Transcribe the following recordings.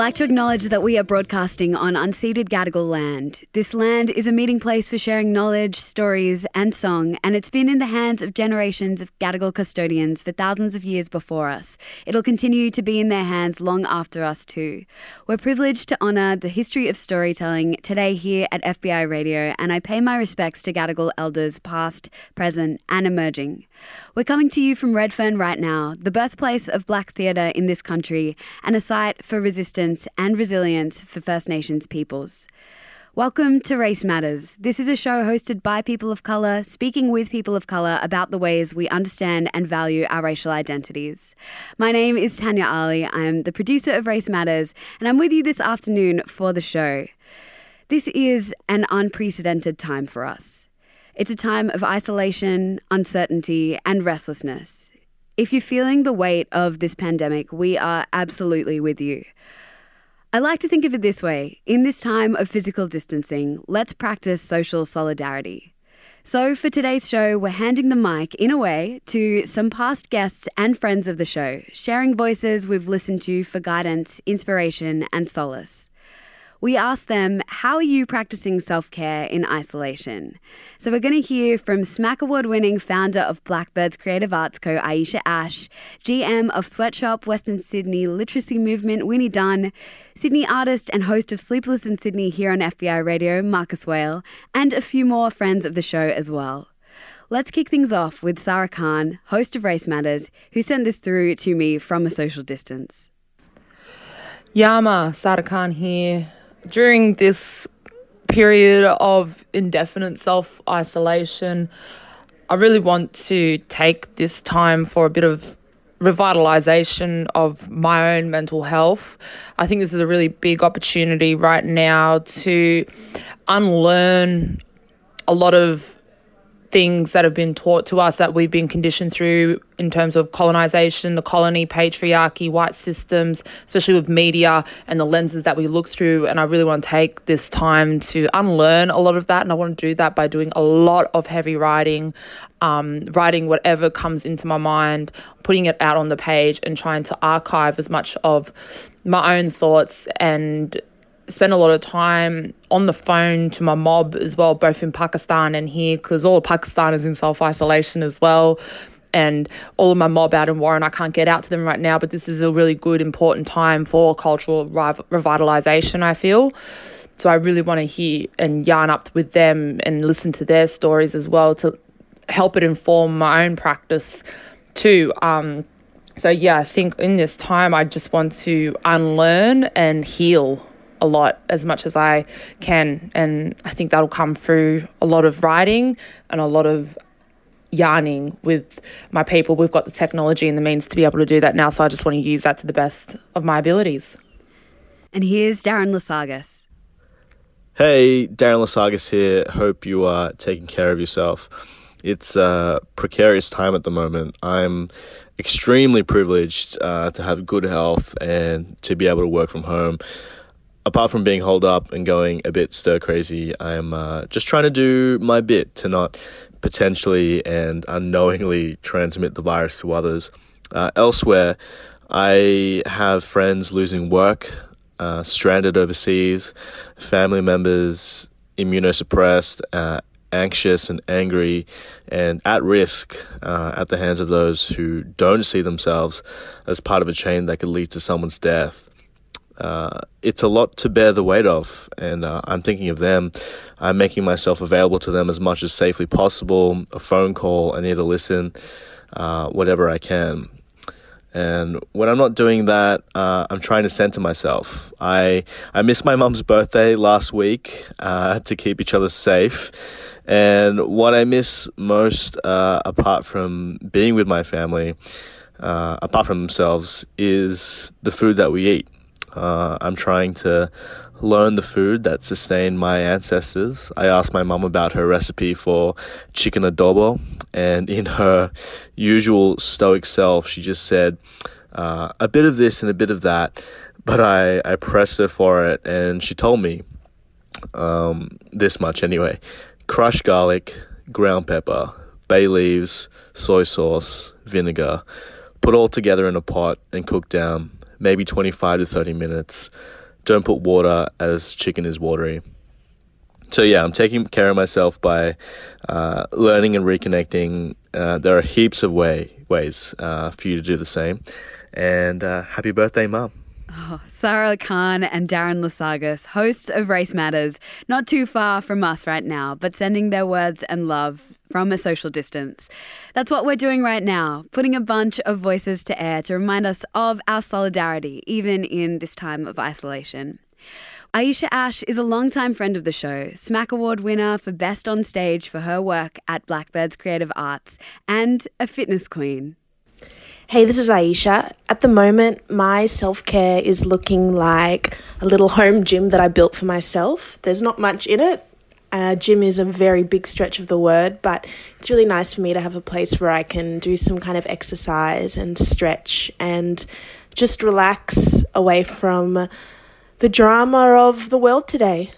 Like to acknowledge that we are broadcasting on unceded Gadigal land. This land is a meeting place for sharing knowledge, stories, and song, and it's been in the hands of generations of Gadigal custodians for thousands of years before us. It'll continue to be in their hands long after us, too. We're privileged to honour the history of storytelling today here at FBI Radio, and I pay my respects to Gadigal elders past, present, and emerging. We're coming to you from Redfern right now, the birthplace of black theatre in this country and a site for resistance and resilience for First Nations peoples. Welcome to Race Matters. This is a show hosted by people of colour, speaking with people of colour about the ways we understand and value our racial identities. My name is Tanya Ali. I am the producer of Race Matters, and I'm with you this afternoon for the show. This is an unprecedented time for us. It's a time of isolation, uncertainty, and restlessness. If you're feeling the weight of this pandemic, we are absolutely with you. I like to think of it this way in this time of physical distancing, let's practice social solidarity. So, for today's show, we're handing the mic, in a way, to some past guests and friends of the show, sharing voices we've listened to for guidance, inspiration, and solace. We asked them, How are you practicing self care in isolation? So, we're going to hear from SMAC Award winning founder of Blackbird's Creative Arts Co., Aisha Ash, GM of Sweatshop Western Sydney Literacy Movement, Winnie Dunn, Sydney artist and host of Sleepless in Sydney here on FBI Radio, Marcus Whale, and a few more friends of the show as well. Let's kick things off with Sarah Khan, host of Race Matters, who sent this through to me from a social distance. Yama Sarah Khan here. During this period of indefinite self isolation, I really want to take this time for a bit of revitalization of my own mental health. I think this is a really big opportunity right now to unlearn a lot of things that have been taught to us that we've been conditioned through in terms of colonization, the colony, patriarchy, white systems, especially with media and the lenses that we look through. And I really want to take this time to unlearn a lot of that. And I want to do that by doing a lot of heavy writing, um, writing whatever comes into my mind, putting it out on the page, and trying to archive as much of my own thoughts and spend a lot of time on the phone to my mob as well, both in Pakistan and here, because all of Pakistan is in self isolation as well. And all of my mob out in Warren, I can't get out to them right now, but this is a really good, important time for cultural rev- revitalization, I feel. So I really want to hear and yarn up with them and listen to their stories as well to help it inform my own practice too. Um, so yeah, I think in this time, I just want to unlearn and heal a lot as much as I can. And I think that'll come through a lot of writing and a lot of yarning with my people. We've got the technology and the means to be able to do that now. So I just want to use that to the best of my abilities. And here's Darren Lasagas. Hey, Darren Lasagas here. Hope you are taking care of yourself. It's a precarious time at the moment. I'm extremely privileged uh, to have good health and to be able to work from home. Apart from being holed up and going a bit stir crazy, I'm uh, just trying to do my bit to not potentially and unknowingly transmit the virus to others. Uh, elsewhere, I have friends losing work, uh, stranded overseas, family members immunosuppressed, uh, anxious and angry, and at risk uh, at the hands of those who don't see themselves as part of a chain that could lead to someone's death. Uh, it's a lot to bear the weight of, and uh, I'm thinking of them. I'm making myself available to them as much as safely possible. A phone call, I need to listen, uh, whatever I can. And when I'm not doing that, uh, I'm trying to center myself. I I missed my mum's birthday last week uh, to keep each other safe, and what I miss most, uh, apart from being with my family, apart from themselves, is the food that we eat. Uh, I'm trying to learn the food that sustained my ancestors. I asked my mum about her recipe for chicken adobo, and in her usual stoic self, she just said uh, a bit of this and a bit of that. But I, I pressed her for it, and she told me um, this much anyway crushed garlic, ground pepper, bay leaves, soy sauce, vinegar. Put all together in a pot and cook down, maybe 25 to 30 minutes. Don't put water as chicken is watery. So, yeah, I'm taking care of myself by uh, learning and reconnecting. Uh, there are heaps of way, ways uh, for you to do the same. And uh, happy birthday, Mum. Sarah Khan and Darren Lasagas, hosts of Race Matters, not too far from us right now, but sending their words and love from a social distance. That's what we're doing right now, putting a bunch of voices to air to remind us of our solidarity, even in this time of isolation. Aisha Ash is a longtime friend of the show, SMAC Award winner for Best on Stage for her work at Blackbird's Creative Arts, and a fitness queen. Hey, this is Aisha. At the moment, my self care is looking like a little home gym that I built for myself. There's not much in it. Uh, gym is a very big stretch of the word, but it's really nice for me to have a place where I can do some kind of exercise and stretch and just relax away from the drama of the world today.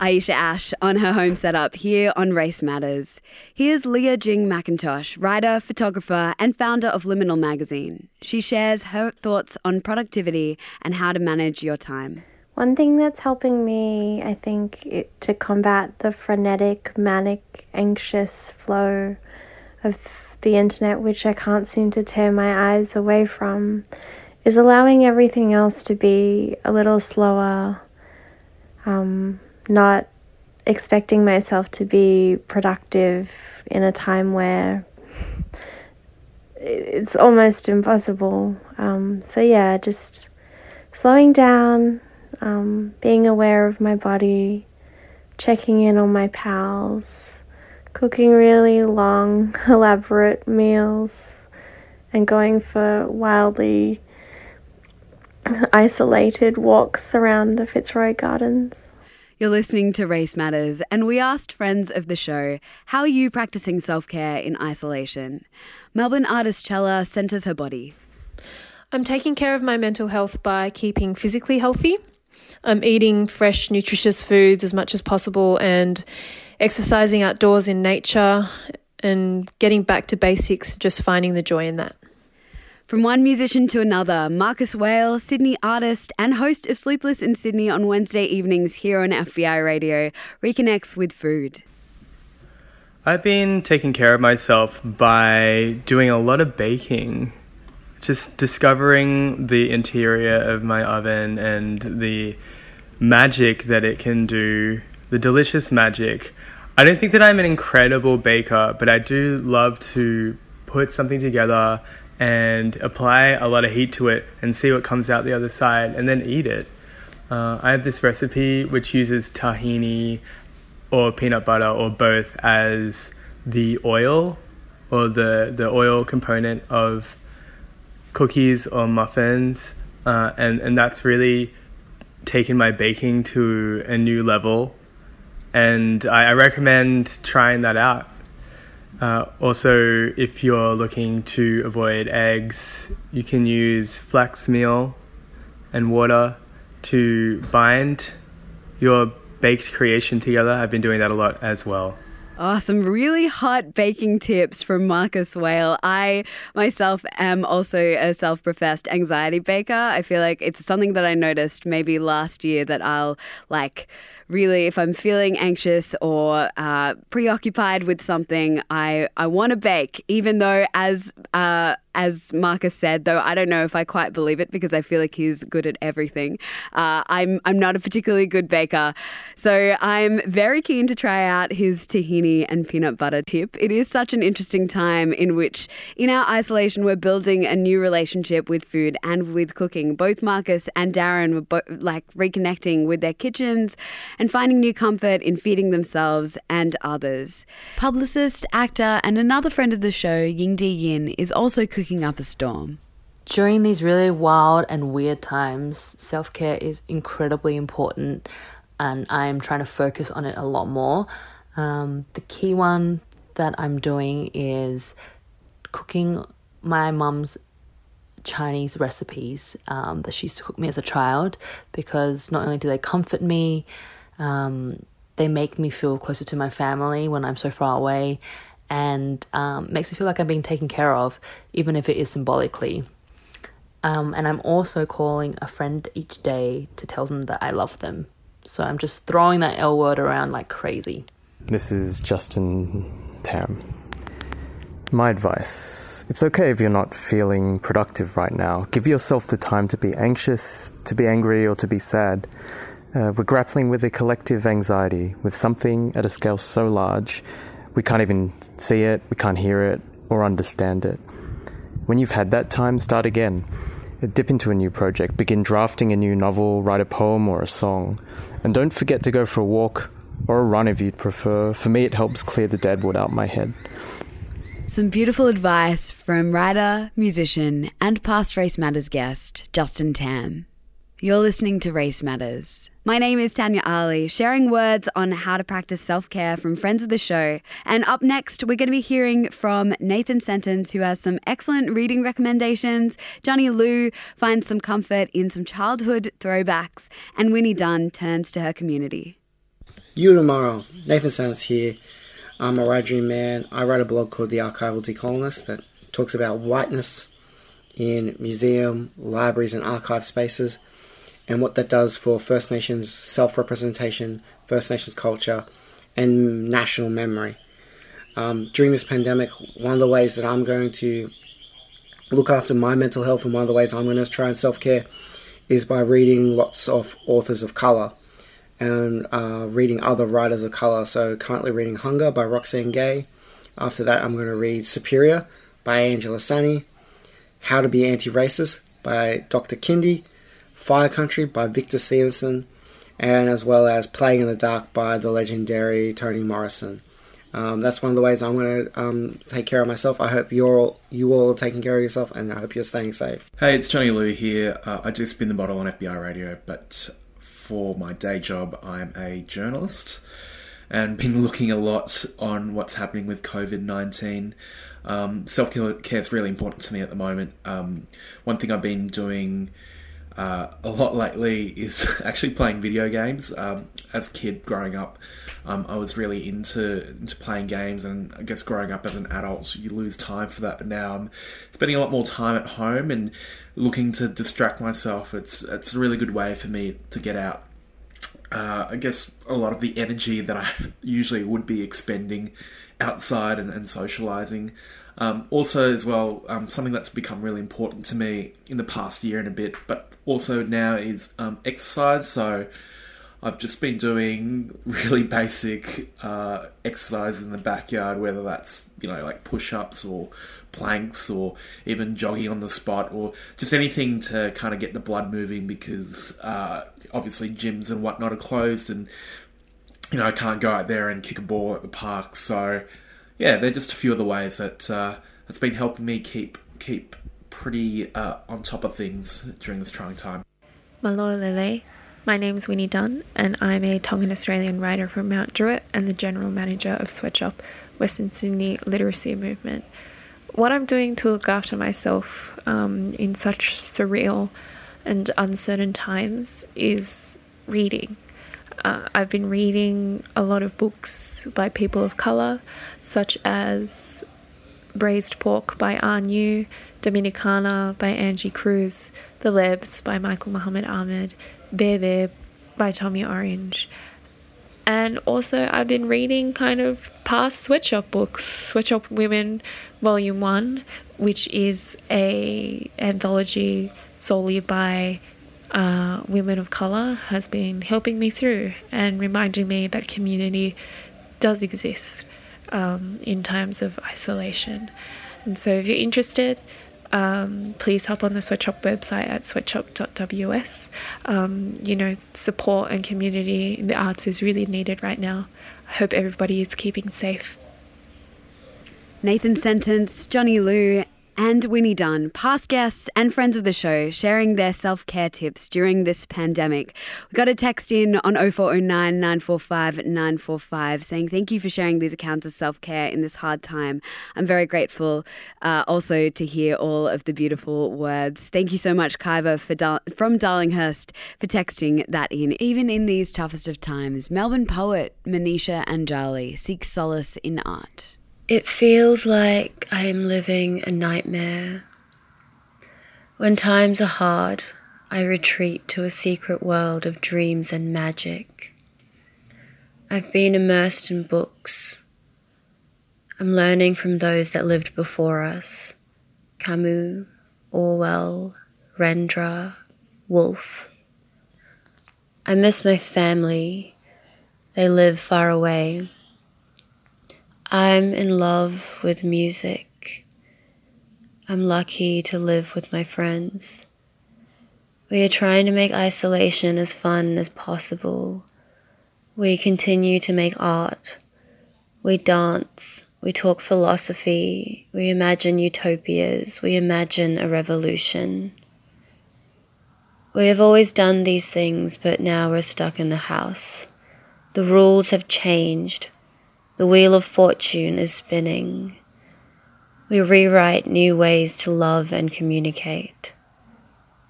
Aisha Ash on her home setup here on Race Matters. Here's Leah Jing McIntosh, writer, photographer, and founder of Liminal magazine. She shares her thoughts on productivity and how to manage your time. One thing that's helping me, I think, it, to combat the frenetic, manic, anxious flow of the internet, which I can't seem to tear my eyes away from, is allowing everything else to be a little slower. Um, not expecting myself to be productive in a time where it's almost impossible. Um, so, yeah, just slowing down, um, being aware of my body, checking in on my pals, cooking really long, elaborate meals, and going for wildly isolated walks around the Fitzroy Gardens. You're listening to Race Matters, and we asked friends of the show, How are you practicing self care in isolation? Melbourne artist Chella centers her body. I'm taking care of my mental health by keeping physically healthy. I'm eating fresh, nutritious foods as much as possible and exercising outdoors in nature and getting back to basics, just finding the joy in that. From one musician to another, Marcus Whale, Sydney artist and host of Sleepless in Sydney on Wednesday evenings here on FBI Radio, reconnects with food. I've been taking care of myself by doing a lot of baking. Just discovering the interior of my oven and the magic that it can do, the delicious magic. I don't think that I'm an incredible baker, but I do love to put something together and apply a lot of heat to it and see what comes out the other side and then eat it. Uh, I have this recipe which uses tahini or peanut butter or both as the oil or the, the oil component of cookies or muffins. Uh, and, and that's really taken my baking to a new level. And I, I recommend trying that out. Uh, also, if you're looking to avoid eggs, you can use flax meal and water to bind your baked creation together. I've been doing that a lot as well. Oh, some really hot baking tips from Marcus Whale. I myself am also a self professed anxiety baker. I feel like it's something that I noticed maybe last year that I'll like really, if I'm feeling anxious or uh, preoccupied with something, I, I want to bake, even though, as uh, as Marcus said, though I don't know if I quite believe it because I feel like he's good at everything. Uh, I'm I'm not a particularly good baker, so I'm very keen to try out his tahini and peanut butter tip. It is such an interesting time in which, in our isolation, we're building a new relationship with food and with cooking. Both Marcus and Darren were bo- like reconnecting with their kitchens and finding new comfort in feeding themselves and others. Publicist, actor, and another friend of the show, Ying Di Yin, is also cooking up a storm. during these really wild and weird times, self care is incredibly important, and I'm trying to focus on it a lot more. Um, the key one that I'm doing is cooking my mum's Chinese recipes um, that she used to cook me as a child because not only do they comfort me, um, they make me feel closer to my family when I'm so far away and um, makes me feel like I'm being taken care of, even if it is symbolically. Um, and I'm also calling a friend each day to tell them that I love them. So I'm just throwing that L word around like crazy. This is Justin Tam. My advice it's okay if you're not feeling productive right now. Give yourself the time to be anxious, to be angry, or to be sad. Uh, we're grappling with a collective anxiety, with something at a scale so large we can't even see it, we can't hear it, or understand it. When you've had that time, start again. Dip into a new project, begin drafting a new novel, write a poem or a song. And don't forget to go for a walk or a run if you'd prefer. For me, it helps clear the deadwood out of my head. Some beautiful advice from writer, musician, and past Race Matters guest, Justin Tam. You're listening to Race Matters. My name is Tanya Ali, sharing words on how to practice self care from friends of the show. And up next, we're going to be hearing from Nathan Sentance, who has some excellent reading recommendations. Johnny Liu finds some comfort in some childhood throwbacks. And Winnie Dunn turns to her community. You tomorrow. Nathan Sentance here. I'm a Wiradjuri man. I write a blog called The Archival Decolonist that talks about whiteness in museum, libraries, and archive spaces, and what that does for First Nations self representation, First Nations culture, and national memory. Um, during this pandemic, one of the ways that I'm going to look after my mental health and one of the ways I'm going to try and self care is by reading lots of authors of colour and uh, reading other writers of colour. So, currently reading Hunger by Roxane Gay. After that, I'm going to read Superior by Angela Saini, How to Be Anti Racist by Dr. Kendi, Fire Country by Victor Steffensen, and as well as Playing in the Dark by the legendary Toni Morrison. Um, that's one of the ways I'm going to um, take care of myself. I hope you're all, you all are taking care of yourself, and I hope you're staying safe. Hey, it's Johnny Liu here. Uh, I do spin the bottle on FBI radio, but for my day job, I'm a journalist and been looking a lot on what's happening with COVID 19. Um, Self care is really important to me at the moment. Um, one thing I've been doing uh, a lot lately is actually playing video games. Um, as a kid growing up, um, I was really into into playing games, and I guess growing up as an adult, you lose time for that. But now I'm spending a lot more time at home and looking to distract myself. It's it's a really good way for me to get out. Uh, I guess a lot of the energy that I usually would be expending outside and, and socializing. Um, also, as well, um, something that's become really important to me in the past year and a bit, but also now is um, exercise. So I've just been doing really basic uh, exercise in the backyard, whether that's you know like push-ups or planks or even jogging on the spot or just anything to kind of get the blood moving because uh, obviously gyms and whatnot are closed and you know I can't go out there and kick a ball at the park. So yeah, they're just a few of the ways that uh, that's been helping me keep keep pretty uh, on top of things during this trying time. Malo Lele. My name's Winnie Dunn, and I'm a Tongan Australian writer from Mount Druitt and the general manager of Sweatshop, Western Sydney Literacy Movement. What I'm doing to look after myself um, in such surreal and uncertain times is reading. Uh, I've been reading a lot of books by people of colour, such as Braised Pork by An Yu, Dominicana by Angie Cruz, The Lebs by Michael Mohammed Ahmad, There There by Tommy Orange. And also, I've been reading kind of past Sweatshop books, Sweatshop Women, Volume 1, which is a anthology solely by uh, women of color, has been helping me through and reminding me that community does exist um, in times of isolation. And so, if you're interested, um, please hop on the Sweatshop website at sweatshop.ws. Um, you know, support and community in the arts is really needed right now. I hope everybody is keeping safe. Nathan Sentance, Johnny Liu, and Winnie Dunn, past guests and friends of the show, sharing their self care tips during this pandemic. We got a text in on 0409 945 945 saying thank you for sharing these accounts of self care in this hard time. I'm very grateful uh, also to hear all of the beautiful words. Thank you so much, Kaiva, for Dar- from Darlinghurst, for texting that in. Even in these toughest of times, Melbourne poet Manisha Anjali seeks solace in art. It feels like I am living a nightmare. When times are hard, I retreat to a secret world of dreams and magic. I've been immersed in books. I'm learning from those that lived before us Camus, Orwell, Rendra, Woolf. I miss my family. They live far away. I'm in love with music. I'm lucky to live with my friends. We are trying to make isolation as fun as possible. We continue to make art. We dance. We talk philosophy. We imagine utopias. We imagine a revolution. We have always done these things, but now we're stuck in the house. The rules have changed. The wheel of fortune is spinning. We rewrite new ways to love and communicate.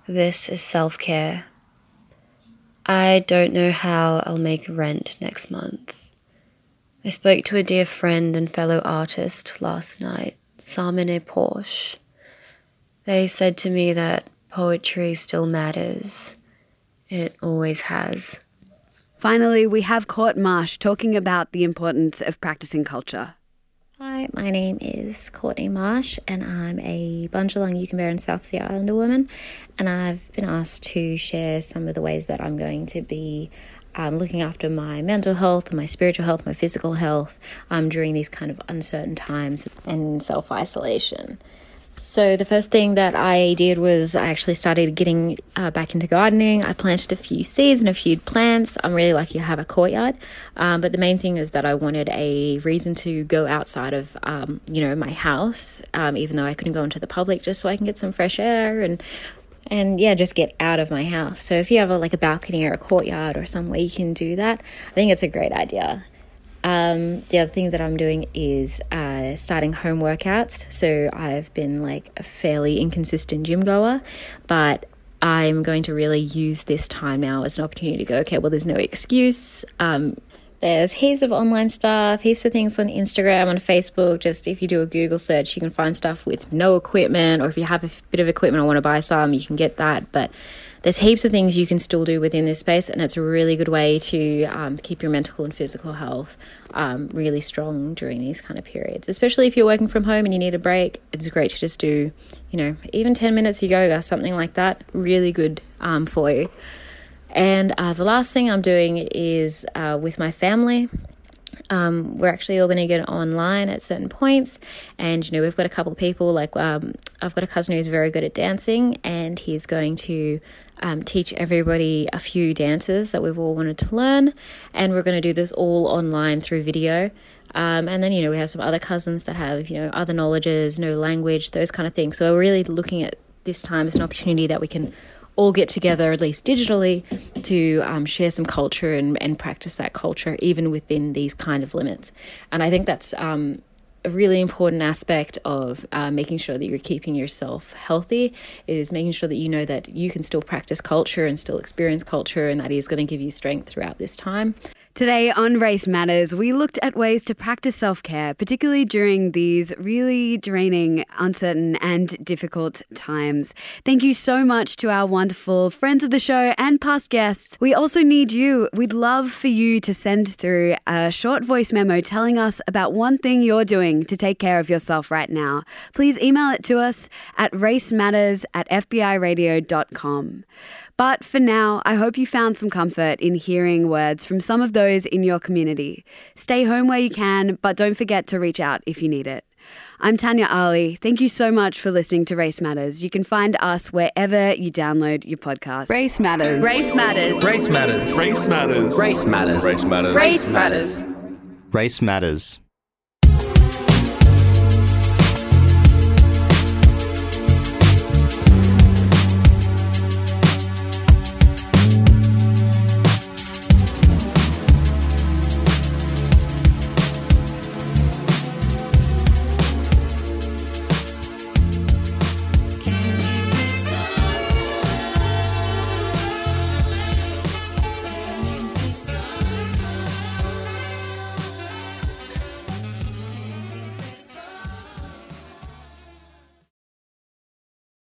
This is self care. I don't know how I'll make rent next month. I spoke to a dear friend and fellow artist last night, Samine Porsche. They said to me that poetry still matters. It always has. Finally, we have Court Marsh talking about the importance of practicing culture. Hi, my name is Courtney Marsh, and I'm a Bundjalung and South Sea Islander woman. And I've been asked to share some of the ways that I'm going to be um, looking after my mental health, my spiritual health, my physical health um, during these kind of uncertain times and self isolation. So, the first thing that I did was I actually started getting uh, back into gardening. I planted a few seeds and a few plants. I'm really lucky I have a courtyard. Um, but the main thing is that I wanted a reason to go outside of, um, you know, my house, um, even though I couldn't go into the public, just so I can get some fresh air and and yeah, just get out of my house. So if you have a, like a balcony or a courtyard or somewhere you can do that, I think it's a great idea. Um, the other thing that I'm doing is uh, starting home workouts. So I've been like a fairly inconsistent gym goer, but I'm going to really use this time now as an opportunity to go, okay, well, there's no excuse. Um, there's heaps of online stuff, heaps of things on Instagram, on Facebook. Just if you do a Google search, you can find stuff with no equipment, or if you have a bit of equipment, I want to buy some, you can get that. But there's heaps of things you can still do within this space, and it's a really good way to um, keep your mental and physical health um, really strong during these kind of periods. Especially if you're working from home and you need a break, it's great to just do, you know, even 10 minutes of yoga, something like that. Really good um, for you. And uh, the last thing I'm doing is uh, with my family. Um, we're actually all going to get online at certain points, and you know we've got a couple of people like um, I've got a cousin who's very good at dancing, and he's going to um, teach everybody a few dances that we've all wanted to learn, and we're going to do this all online through video. Um, and then you know we have some other cousins that have you know other knowledges, no language, those kind of things. So we're really looking at this time as an opportunity that we can all get together, at least digitally, to um, share some culture and, and practice that culture, even within these kind of limits. And I think that's um, a really important aspect of uh, making sure that you're keeping yourself healthy is making sure that you know that you can still practice culture and still experience culture, and that is going to give you strength throughout this time. Today on Race Matters, we looked at ways to practice self care, particularly during these really draining, uncertain, and difficult times. Thank you so much to our wonderful friends of the show and past guests. We also need you. We'd love for you to send through a short voice memo telling us about one thing you're doing to take care of yourself right now. Please email it to us at racematters at fbiradio.com. But for now, I hope you found some comfort in hearing words from some of those in your community. Stay home where you can, but don't forget to reach out if you need it. I'm Tanya Ali. Thank you so much for listening to Race Matters. You can find us wherever you download your podcast. Race Matters. Race Matters. Race matters. Race Matters. Race matters. Race matters. Race Matters. Race matters.